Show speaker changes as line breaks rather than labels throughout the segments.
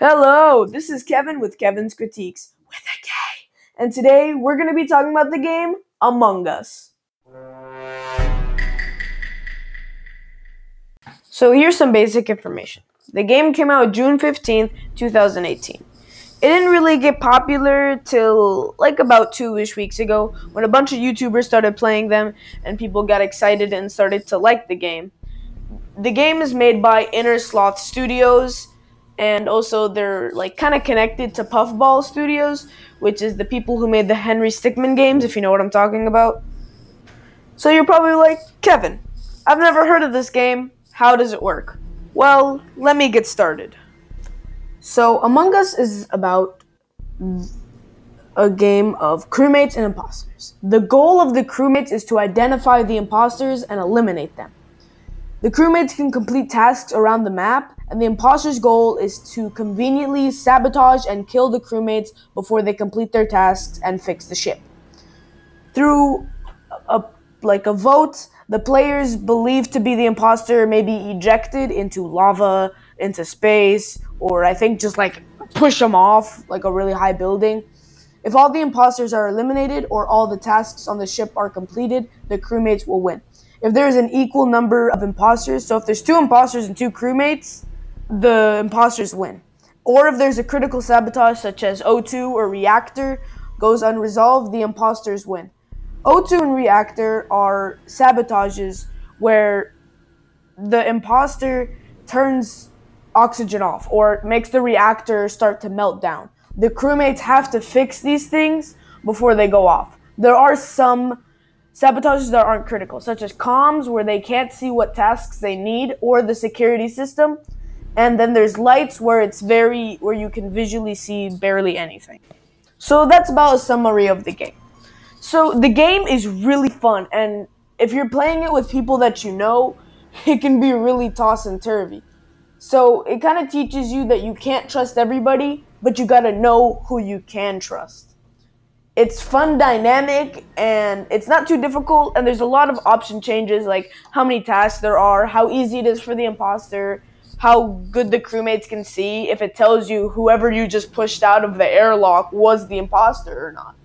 Hello, this is Kevin with Kevin's Critiques with a K. And today we're going to be talking about the game Among Us. So here's some basic information. The game came out June 15th, 2018. It didn't really get popular till like about two ish weeks ago when a bunch of YouTubers started playing them and people got excited and started to like the game. The game is made by Innersloth Studios and also they're like kind of connected to Puffball Studios, which is the people who made the Henry Stickmin games, if you know what I'm talking about. So you're probably like, Kevin, I've never heard of this game. How does it work? Well, let me get started. So, Among Us is about a game of crewmates and imposters. The goal of the crewmates is to identify the imposters and eliminate them. The crewmates can complete tasks around the map, and the imposter's goal is to conveniently sabotage and kill the crewmates before they complete their tasks and fix the ship. Through a like a vote, the players believed to be the imposter may be ejected into lava, into space, or I think just like push them off like a really high building. If all the imposters are eliminated or all the tasks on the ship are completed, the crewmates will win. If there is an equal number of imposters, so if there's two imposters and two crewmates, the imposters win. Or if there's a critical sabotage such as O2 or reactor goes unresolved, the imposters win. O2 and reactor are sabotages where the imposter turns oxygen off or makes the reactor start to melt down. The crewmates have to fix these things before they go off. There are some sabotages that aren't critical, such as comms, where they can't see what tasks they need, or the security system. And then there's lights, where it's very where you can visually see barely anything. So that's about a summary of the game. So the game is really fun, and if you're playing it with people that you know, it can be really toss and turvy. So it kind of teaches you that you can't trust everybody, but you gotta know who you can trust. It's fun, dynamic, and it's not too difficult. And there's a lot of option changes, like how many tasks there are, how easy it is for the imposter, how good the crewmates can see if it tells you whoever you just pushed out of the airlock was the imposter or not.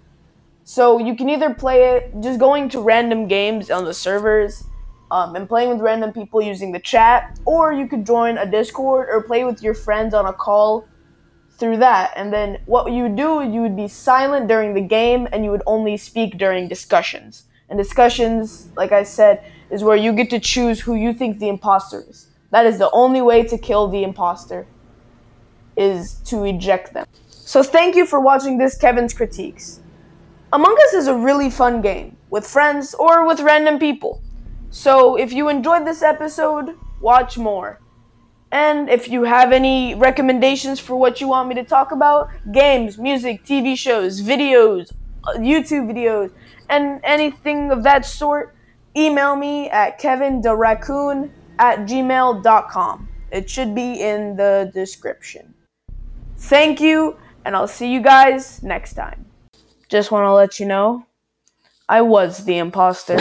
So you can either play it just going to random games on the servers um, and playing with random people using the chat, or you could join a Discord or play with your friends on a call through that. And then what you would do, you would be silent during the game and you would only speak during discussions. And discussions, like I said, is where you get to choose who you think the imposter is. That is the only way to kill the imposter is to eject them. So thank you for watching this Kevin's Critiques. Among Us is a really fun game with friends or with random people. So if you enjoyed this episode, watch more. And if you have any recommendations for what you want me to talk about, games, music, TV shows, videos, YouTube videos, and anything of that sort, email me at kevinderaccoon at gmail.com. It should be in the description. Thank you, and I'll see you guys next time. Just want to let you know, I was the imposter.